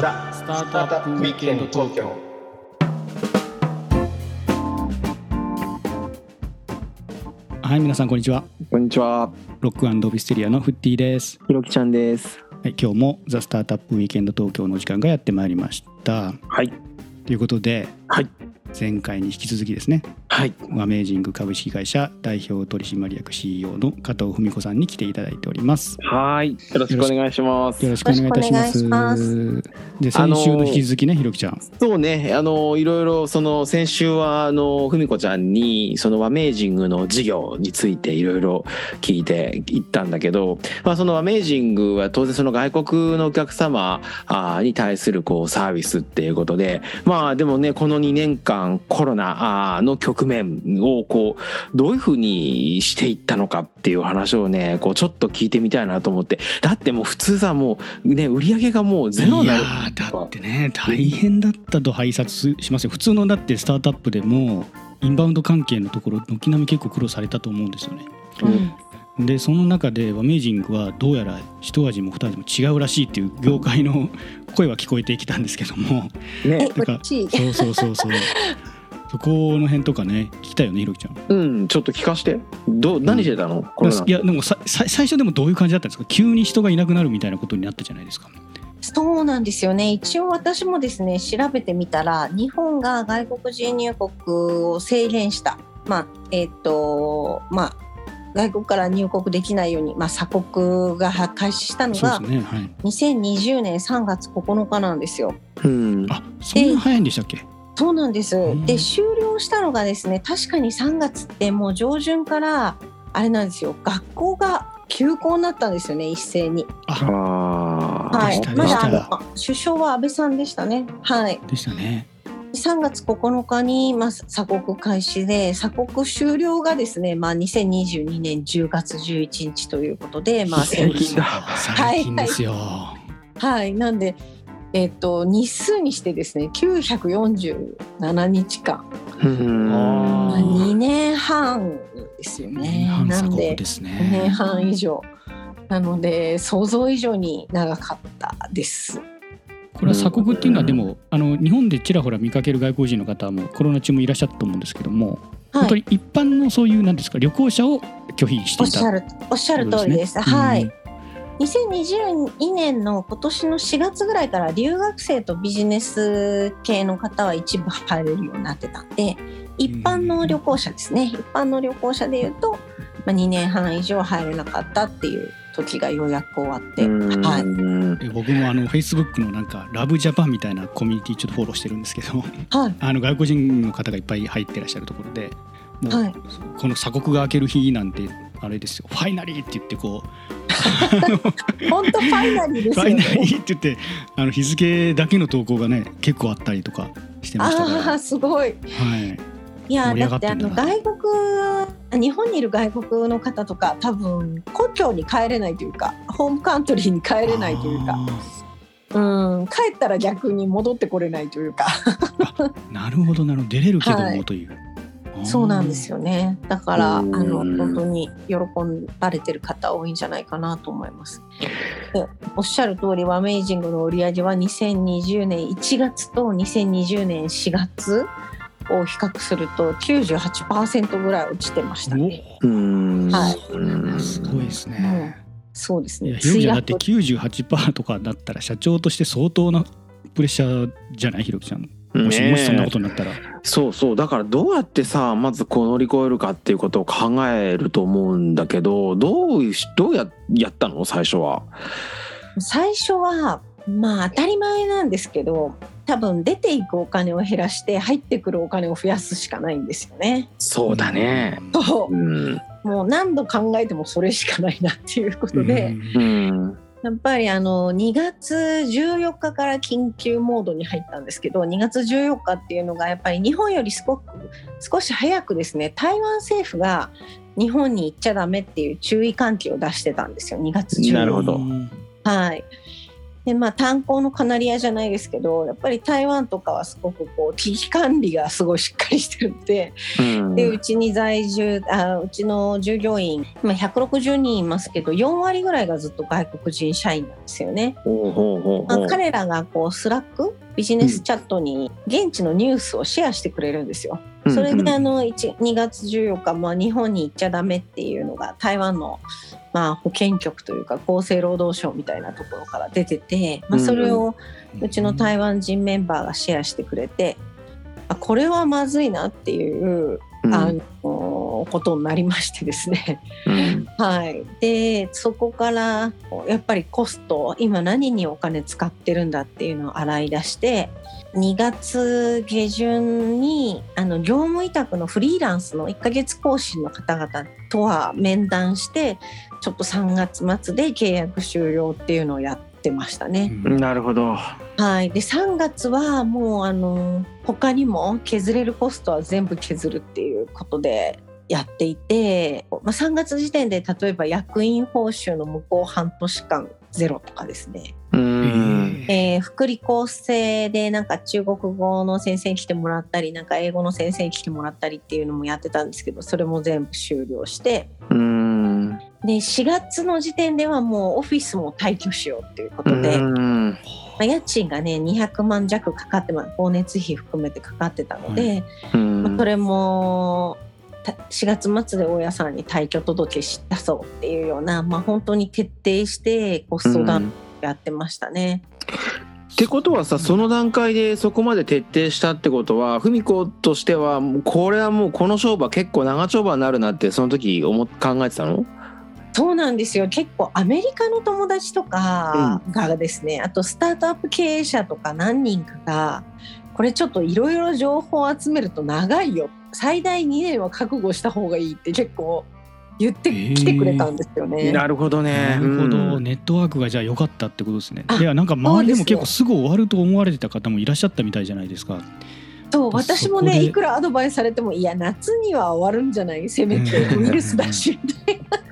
ザ・スタートアップウィークエンド東京はい皆さんこんにちは。こんにちは、ロックビステリアのフッティです、ひろきちゃんです。はい、今日もザ・スタートアップウィークエンド東京のお時間がやってまいりました。はい、ということではい、前回に引き続きですね。はい、アメージング株式会社代表取締役 CEO の加藤文子さんに来ていただいております。はい、よろしくお願いします。よ。ろしくお願いいたします。で先週の引き続きねひろきちゃん。そうね、あのいろいろその先週はあのふみこちゃんにそのワメージングの事業についていろいろ聞いていったんだけど、まあそのワメージングは当然その外国のお客様に対するこうサービスっていうことで、まあでもねこの2年間コロナの局面をこうどういうふうにしていったのかっていう話をねこうちょっと聞いてみたいなと思って、だってもう普通さもうね売り上げがもうゼロになるいや。ーだってね大変だったと拝察しますよ。普通のだってスタートアップでもインバウンド関係のところ軒並み結構苦労されたと思うんですよね。うんでその中でワメージングはどうやら一味も二味も違うらしいっていう業界の 声は聞こえてきたんですけども。えね、なんか嬉しいそうそうそうそう。そこの辺とかね聞きたいよねひろきちゃん。うん、ちょっと聞かして。どう、何してたの、コロナいやでもささ最初でもどういう感じだったんですか？急に人がいなくなるみたいなことになったじゃないですか。そうなんですよね。一応私もですね調べてみたら日本が外国人入国を制限した。まあえっ、とまあ外国から入国できないように、まあ、鎖国が開始したのがねはい2020年3月9日なんですよ。うん。あそんな早いんでしたっけ？そうなんです。うんで終了したのがですね確かに3月ってもう上旬からあれなんですよ学校が休校になったんですよね一斉に。あああ。はいまだあのあ首相は安倍さんでしたね。はい。でしたね3月9日に、まあ、鎖国開始で鎖国終了がですね、まあ、2022年10月11日ということで、まあ、最近だ。最近ですよ、はいなんで、えっと日数にしてですね947日間、まあ、2年半ですよね。半鎖国なんでです2年ね半以上。なので想像以上に長かったです。これは鎖国っていうのはでもあの日本でちらほら見かける外国人の方もコロナ中もいらっしゃったと思うんですけども、はい、本当に一般のそういうなんですか旅行者を拒否していた。おっしゃるおっしゃる通りです。そうね。はい。2022年の今年の4月ぐらいから留学生とビジネス系の方は一部入れるようになってたんで一般の旅行者ですね。一般の旅行者でいうと、まあ、2年半以上入れなかったっていう時がようやく終わって、うん。はい、え僕もあのフェイスブックのなんかラブジャパンみたいなコミュニティちょっとフォローしてるんですけど。はい。あの外国人の方がいっぱい入ってらっしゃるところでもう、はい。この鎖国が明ける日なんてあれですよ。ファイナリーって言ってこう。本当ファイナリーですよね。ファイナリーって言ってあの日付だけの投稿がね結構あったりとかしてましたから。ああすごい。はいいやだってあの外国日本にいる外国の方とか多分故郷に帰れないというかホームカントリーに帰れないというか。あうん帰ったら逆に戻ってこれないというか。ーなるほどなるほど。出れるけどはいもという、そうなんですよね。だからあうん。の本当に喜ばれてる方多いんじゃないかなと思います。でおっしゃる通りワメイジングの売り上げは2020年1月と2020年4月を比較すると98%ぐらい落ちてましたね。うん。はい。すごいですね、そうですね。いやひろだって墜98%とかだったら社長として相当なプレッシャーじゃない？ひろきちゃん。もし,、もしそんなことになったら。そうそう。だからどうやってさまずこう乗り越えるかっていうことを考えると思うんだけどどうどうややったの？最初は。落最初はまあ当たり前なんですけど多分出ていくお金を減らして入ってくるお金を増やすしかないんですよね。そうだね。そうん。うもう何度考えてもそれしかないなっていうことで、うん。やっぱりあの2月14日から緊急モードに入ったんですけど2月14日っていうのがやっぱり日本より少少し早くですね台湾政府が日本に行っちゃダメっていう注意喚起を出してたんですよ2月14日。なるほどうんはい、でまあ炭鉱のカナリアじゃないですけどやっぱり台湾とかはすごくこう危機管理がすごいしっかりしてるんでうん。でうちに在住あうちの従業員今160人いますけど4割ぐらいがずっと外国人社員なんですよね。彼らがこうスラックビジネスチャットに現地のニュースをシェアしてくれるんですよ。それであの1 2月14日、まあ、日本に行っちゃダメっていうのが台湾の、まあ、保健局というか厚生労働省みたいなところから出てて、まあ、それをうちの台湾人メンバーがシェアしてくれて、あこれはまずいなっていう、うんあのことになりましてですね。うん。はい、でそこからやっぱりコスト今何にお金使ってるんだっていうのを洗い出して2月下旬にあの業務委託のフリーランスの1ヶ月更新の方々とは面談してちょっと3月末で契約終了っていうのをやってましたね。なるほど。はい、で3月はもうあの他にも削れるコストは全部削るっていうことでやっていて、まあ、3月時点で例えば役員報酬の向こう半年間ゼロとかですね、うん。えー福利厚生でなんか中国語の先生に来てもらったりなんか英語の先生に来てもらったりっていうのもやってたんですけどそれも全部終了してうん。で4月の時点ではもうオフィスも退去しようっていうことで。うん。まあ家賃がね200万弱かかってま光熱費含めてかかってたので、うん。まあそれもた4月末で大家さんに退去届し出そうっていうような、まあ、本当に徹底してコストダウンやってましたね。ってことはさその段階でそこまで徹底したってことは文子としてはこれはもうこの勝負は結構長丁場になるなってその時思っ考えてたの？そうなんですよ。結構アメリカの友達とかがですね、あとスタートアップ経営者とか何人かがこれちょっといろいろ情報を集めると長いよ。最大2年は覚悟した方がいいって結構言ってきてくれたんですよね。なるほどね。なるほど、うん。ネットワークがじゃあ良かったってことですね。あいやなんか周りでも結構すぐ終わると思われてた方もいらっしゃったみたいじゃないですか。そう私もねいくらアドバイスされてもいや夏には終わるんじゃない？せめてうんウイルスだしみたいな。うん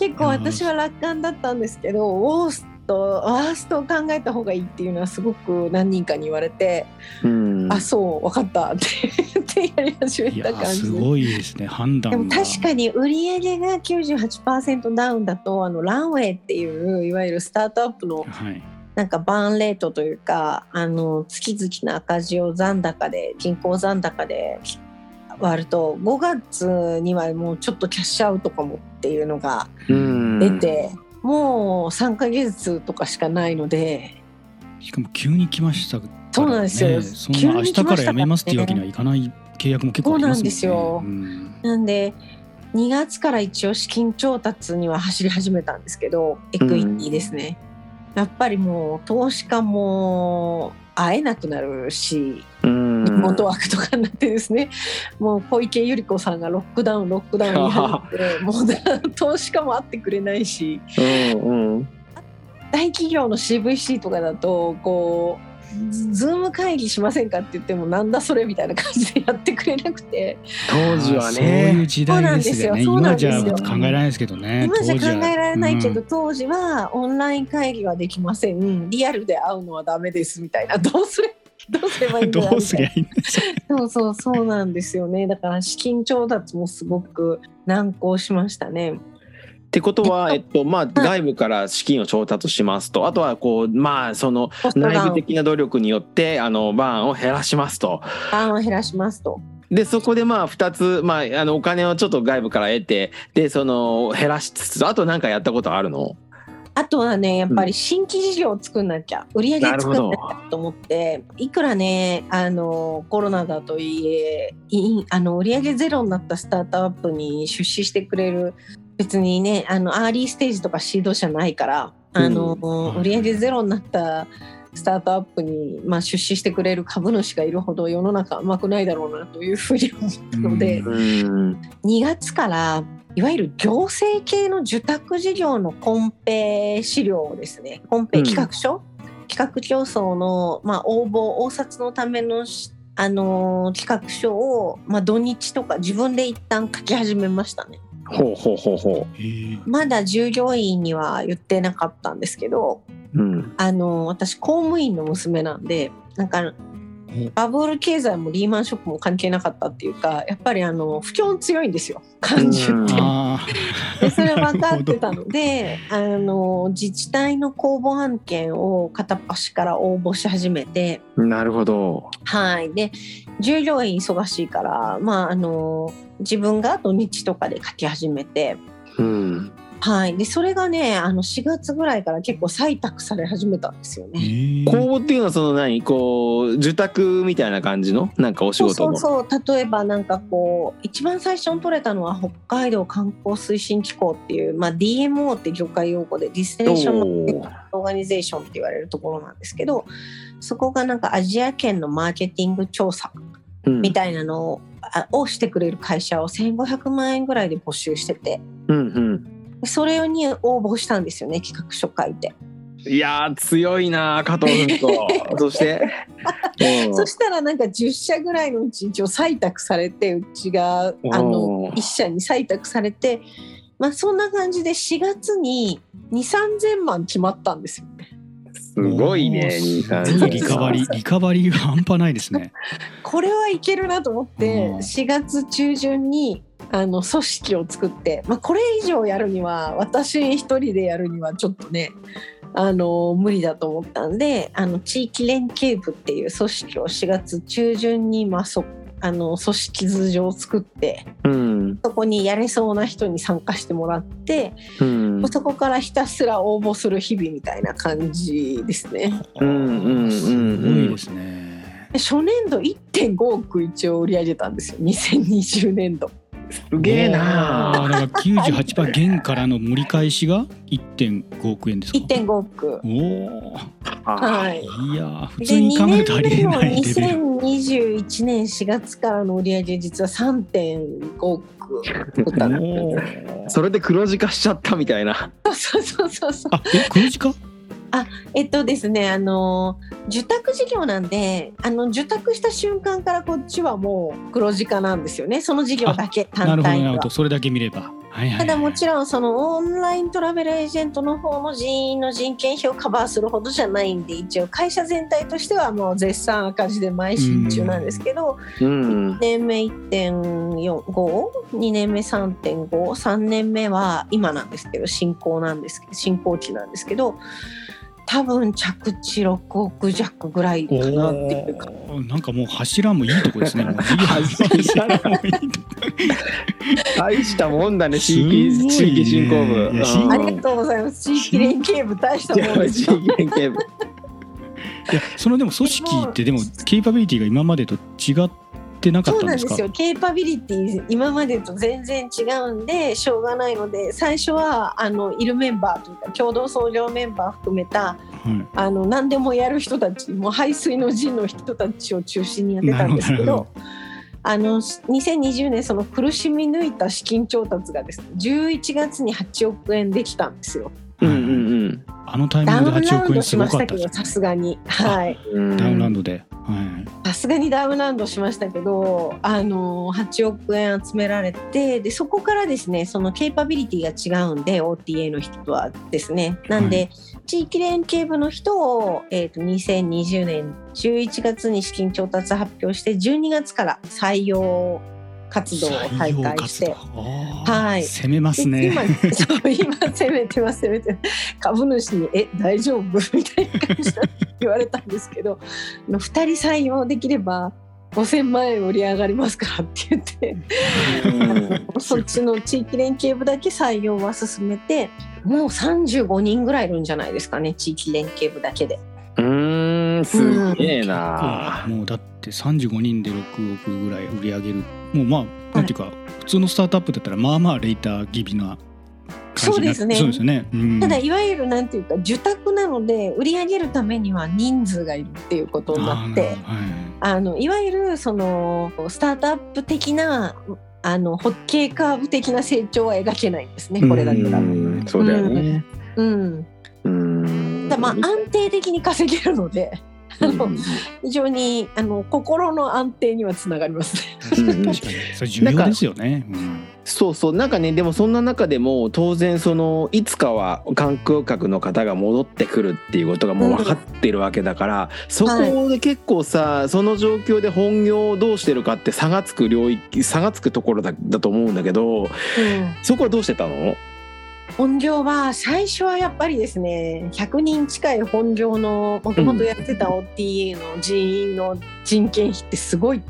結構私は楽観だったんですけどウォースとワーストを考えた方がいいっていうのはすごく何人かに言われて、うん。あそう分かった。って言 ってやり始めた感じ。すごいですね判断が。でも確かに売り上げが98%ダウンだとあのランウェイっていういわゆるスタートアップのはい。なんかバーンレートというかあの月々の赤字を残高で銀行残高で割ると5月にはもうちょっとキャッシュアウトかもっていうのがうん。出て、もう3ヶ月とかしかないので。しかも急に来ましたから、ね、そうなんですよ。そんな明日から辞めますっていうわけにはいかない契約も結構ありますね。そうなんですよ。うん。なんで2月から一応資金調達には走り始めたんですけどエクイティですね、やっぱりもう投資家も会えなくなるしうん。リモートワークとかになってですね、もう小池百合子さんがロックダウンロックダウンに始めてもう投資家も会ってくれないし。うんうん大企業の CVC とかだとこうズズーム会議しませんかって言ってもなんだそれみたいな感じでやってくれなくて。当時はあーそういうね時代ですよねそうなんですよ。今じゃ考えられないですけどね今じゃ考当時はえられないけど、うん。当時はオンライン会議はできません。リアルで会うのはダメですみたいな。どうすれ どうすればいいんだどうそうそうそうなんですよね。だから資金調達もすごく難航しましたね。ってことは、えっとまあ、外部から資金を調達しますと。あとはこうまあその内部的な努力によってあのバーンを減らしますと。バーンを減らしますと。でそこでまあ2つ、まあ、あのお金をちょっと外部から得てでその減らしつつあと何かやったことあるの？あとはねやっぱり新規事業を作んなきゃ、売り上げ作んなきゃと思っていくらねあのコロナだといえいあの売り上げゼロになったスタートアップに出資してくれる別にねあのアーリーステージとかシード社ないからあの、ん。売り上げゼロになったスタートアップに、まあ、出資してくれる株主がいるほど世の中甘くないだろうなというふうに思ったので、うん。うん。2月からいわゆる行政系の受託事業のコンペ資料をですねコンペうん企画書、企画競争の、まあ、応募応札のためのしあのー企画書を、まあ、土日とか自分で一旦書き始めましたね。ほうほうほうほへえまだ従業員には言ってなかったんですけどう。うん。あの私公務員の娘なんでなんかバブル経済もリーマンショックも関係なかったっていうかやっぱりあの不況強いんですよ感じうんって。あでそれ分かってたのであの自治体の公募案件を片っ端から応募し始めてなるほど。はいで従業員忙しいからまああの自分が土日とかで書き始めてうん。はい。でそれがねあの4月ぐらいから結構採択され始めたんですよね。え公募っていうのはその何？こう受託みたいな感じの？なんかお仕そう事の。そうそう例えばなんかこう一番最初に取れたのは北海道観光推進機構っていう、まあ、DMO って業界用語でディスティネー。ションオーガニゼーションって言われるところなんですけどそこがなんかアジア圏のマーケティング調査うん。みたいなのを,、あをしてくれる会社を1500万円ぐらいで募集してて。うんうん。それに応募したんですよね企画書書いて。いやー強いな加藤君と。そして？うんそしたらなんか10社ぐらいのうち一応採択されてうちがあのおー1社に採択されて、まあ、そんな感じで4月に2 3 0万決まったんですよね。すごいね。リカバリー リカバリーが半端ないですね。これはいけるなと思ってうん4月中旬にあの組織を作って、まあ、これ以上やるには私一人でやるにはちょっとねあの無理だと思ったんであの地域連携部っていう組織を4月中旬に、まあ、そあの組織図上を作ってうん。そこにやれそうな人に参加してもらって、うん。そこからひたすら応募する日々みたいな感じですね。うんうんうんうんすごいですね。で初年度1.5億一応売り上げたんですよ2020年度。すげえなだから98%減からの盛り返しが1.5億円ですか？1.5億。おお。はい。いやー普で通に考えるとあ2りえ年目のないレベル。2021年4月からの売り上げ実は3.5億 それで黒字化しちゃったみたいな。そうそうそうそう。あえ黒字か？えっとですね、あの受託事業なんで、あの受託した瞬間からこっちはもう黒字化なんですよね。その事業だけなるほど単体にはなるほど。。それだけ見れば。はいはいはい。ただもちろんそのオンライントラベルエージェントの方の人員の人件費をカバーするほどじゃないんで一応会社全体としてはもう絶賛赤字で邁進中なんですけどうん1。年目1.45年目3.53年目は今なんですけど進行なんですけど進行期なんですけど多分着地6億弱ぐらいかなっていうか。なんかもう柱もいいとこですね。柱もいいとこ大したもんだね、地す域、地域振興部。ありがとうございます。地域連携部大したもんです。よ 地域連携部。いやそのでも組織ってでもケイパビリティが今までと違ってなかっそうたんですかなんですよ。ケイパビリティ今までと全然違うんでしょうがないので最初はあのいるメンバーというか共同創業メンバー含めたはいあの何でもやる人たちもう排水の陣の人たちを中心にやってたんですけど。あの2020年その苦しみ抜いた資金調達がですね11月に8億円できたんですよ。うんうんあのタイミンダウングで8億円ラウンドしすごかったましたけどさすがに。はい。うん。ダウンラウンドで、はい、さすがにダウンラウンドしましたけど、あの8億円集められてでそこからですねそのケイパビリティが違うんで OTA の人とはですね。なんで、地域連携部の人を、えー、と2020年11月に資金調達発表して12月から採用活動を再開して。ははい攻めますでね今そう今攻めてます攻めてます株主に「え大丈夫?」みたいな感じで言われたんですけどあの2人採用できれば5,000万円売り上がりますからって言ってうんそっちの地域連携部だけ採用は進めてもう35人ぐらいいるんじゃないですかね地域連携部だけで。うーん、すげえな。もうだって35人で6億ぐらい売り上げるもうまあなんていうか、普通のスタートアップだったらまあまあレイター気味な感じになそうですね。そうですよね、うん。ただいわゆるなんていうか受託なので売り上げるためには人数がいるっていうことになって。あはい。あのいわゆるそのスタートアップ的なあのホッケーカーブ的な成長は描けないんですねこれだけだと。うんそうだよね。うん、うん。ただまあ安定的に稼げるのでうん 非常にあの心の安定にはつながりますね。うん 確かに。それ重要ですよね。うん。そうそう。なんかねでもそんな中でも当然そのいつかは観光客の方が戻ってくるっていうことがもう分かってるわけだから、そこで結構さその状況で本業をどうしてるかって差がつく領域差がつくところだだと思うんだけどうん。そこはどうしてたの？本業は最初はやっぱりですね100人近い本業のもともとやってた OTA の人員の人件費ってすごい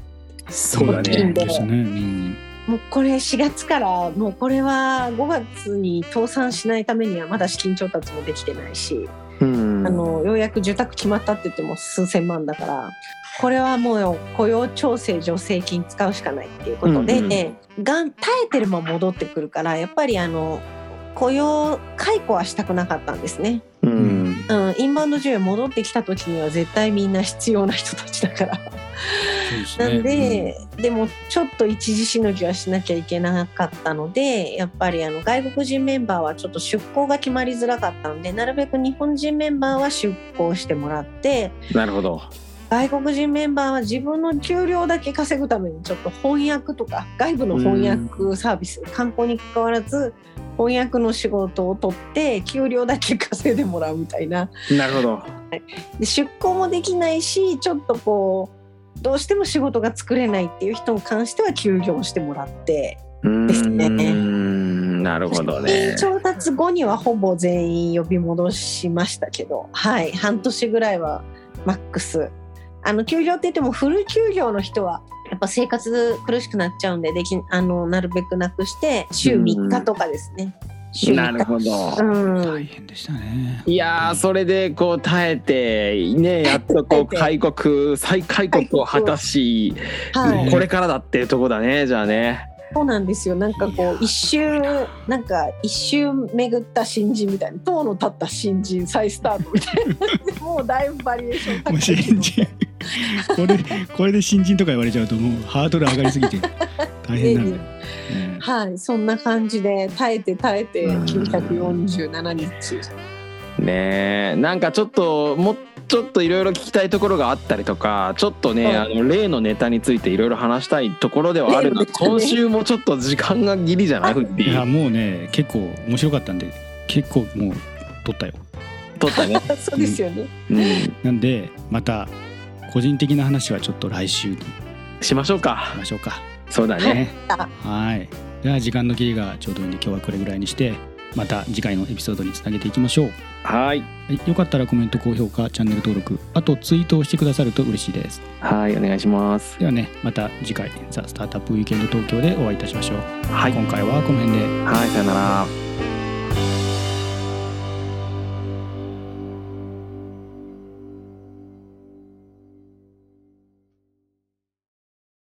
そうだ大きいんね。でもうこれ4月からもうこれは5月に倒産しないためにはまだ資金調達もできてないし、うん。あのようやく受託決まったって言っても数千万だからこれはもう雇用調整助成金使うしかないっていうことで、うんうんがん耐えてれば戻ってくるからやっぱりあの雇用解雇はしたくなかったんですね。うんうん、インバウンド需要戻ってきた時には絶対みんな必要な人たちだから。そうですねなんで、でもちょっと一時しのぎはしなきゃいけなかったのでやっぱりあの外国人メンバーはちょっと出向が決まりづらかったのでなるべく日本人メンバーは出向してもらってなるほど。外国人メンバーは自分の給料だけ稼ぐためにちょっと翻訳とか外部の翻訳サービス観光に関わらず翻訳の仕事を取って給料だけ稼いでもらうみたいな。なるほど。で出向もできないしちょっとこうどうしても仕事が作れないっていう人に関しては休業してもらって。ですね。うんなるほどね。調達後にはほぼ全員呼び戻しましたけど。はい。半年ぐらいはマックス。あの休業って言ってもフル休業の人はやっぱ生活苦しくなっちゃうんでできあのなるべくなくして週3日とかですね。週3日なるほど。うん大変でしたね。いやーそれでこう耐えてね やっとこう開国再開国を果たし、はいねこれからだっていうとこだねじゃあね。そうなんですよ。なんかこう一周なんか一周巡った新人みたいな塔の立った新人再スタートみたいな もうだいぶバリエーション高い新人 これこれで新人とか言われちゃうともうハードル上がりすぎて大変なんだよ。ね はいそんな感じで耐えて耐えてうん。947日。ねえ。なんかちょっともうちょっといろいろ聞きたいところがあったりとかちょっとね、はあの例のネタについていろいろ話したいところではある。が、ね今週もちょっと時間がギリじゃない？フッディいやもうね結構面白かったんで結構もう撮ったよ。取ったね。そうですよね。うん、なんでまた個人的な話はちょっと来週にししましょうか。ましょうか。そうだね。ねはい。じゃあ時間の切りがちょうどいいんで今日はこれぐらいにしてまた次回のエピソードにつなげていきましょう。はい。はい、よかったらコメント高評価チャンネル登録あとツイートをしてくださると嬉しいです。はい、お願いします。ではねまた次回ザ・スタートアップウィーケンド東京でお会いいたしましょう。はい。今回はこの辺ではい、さよなら。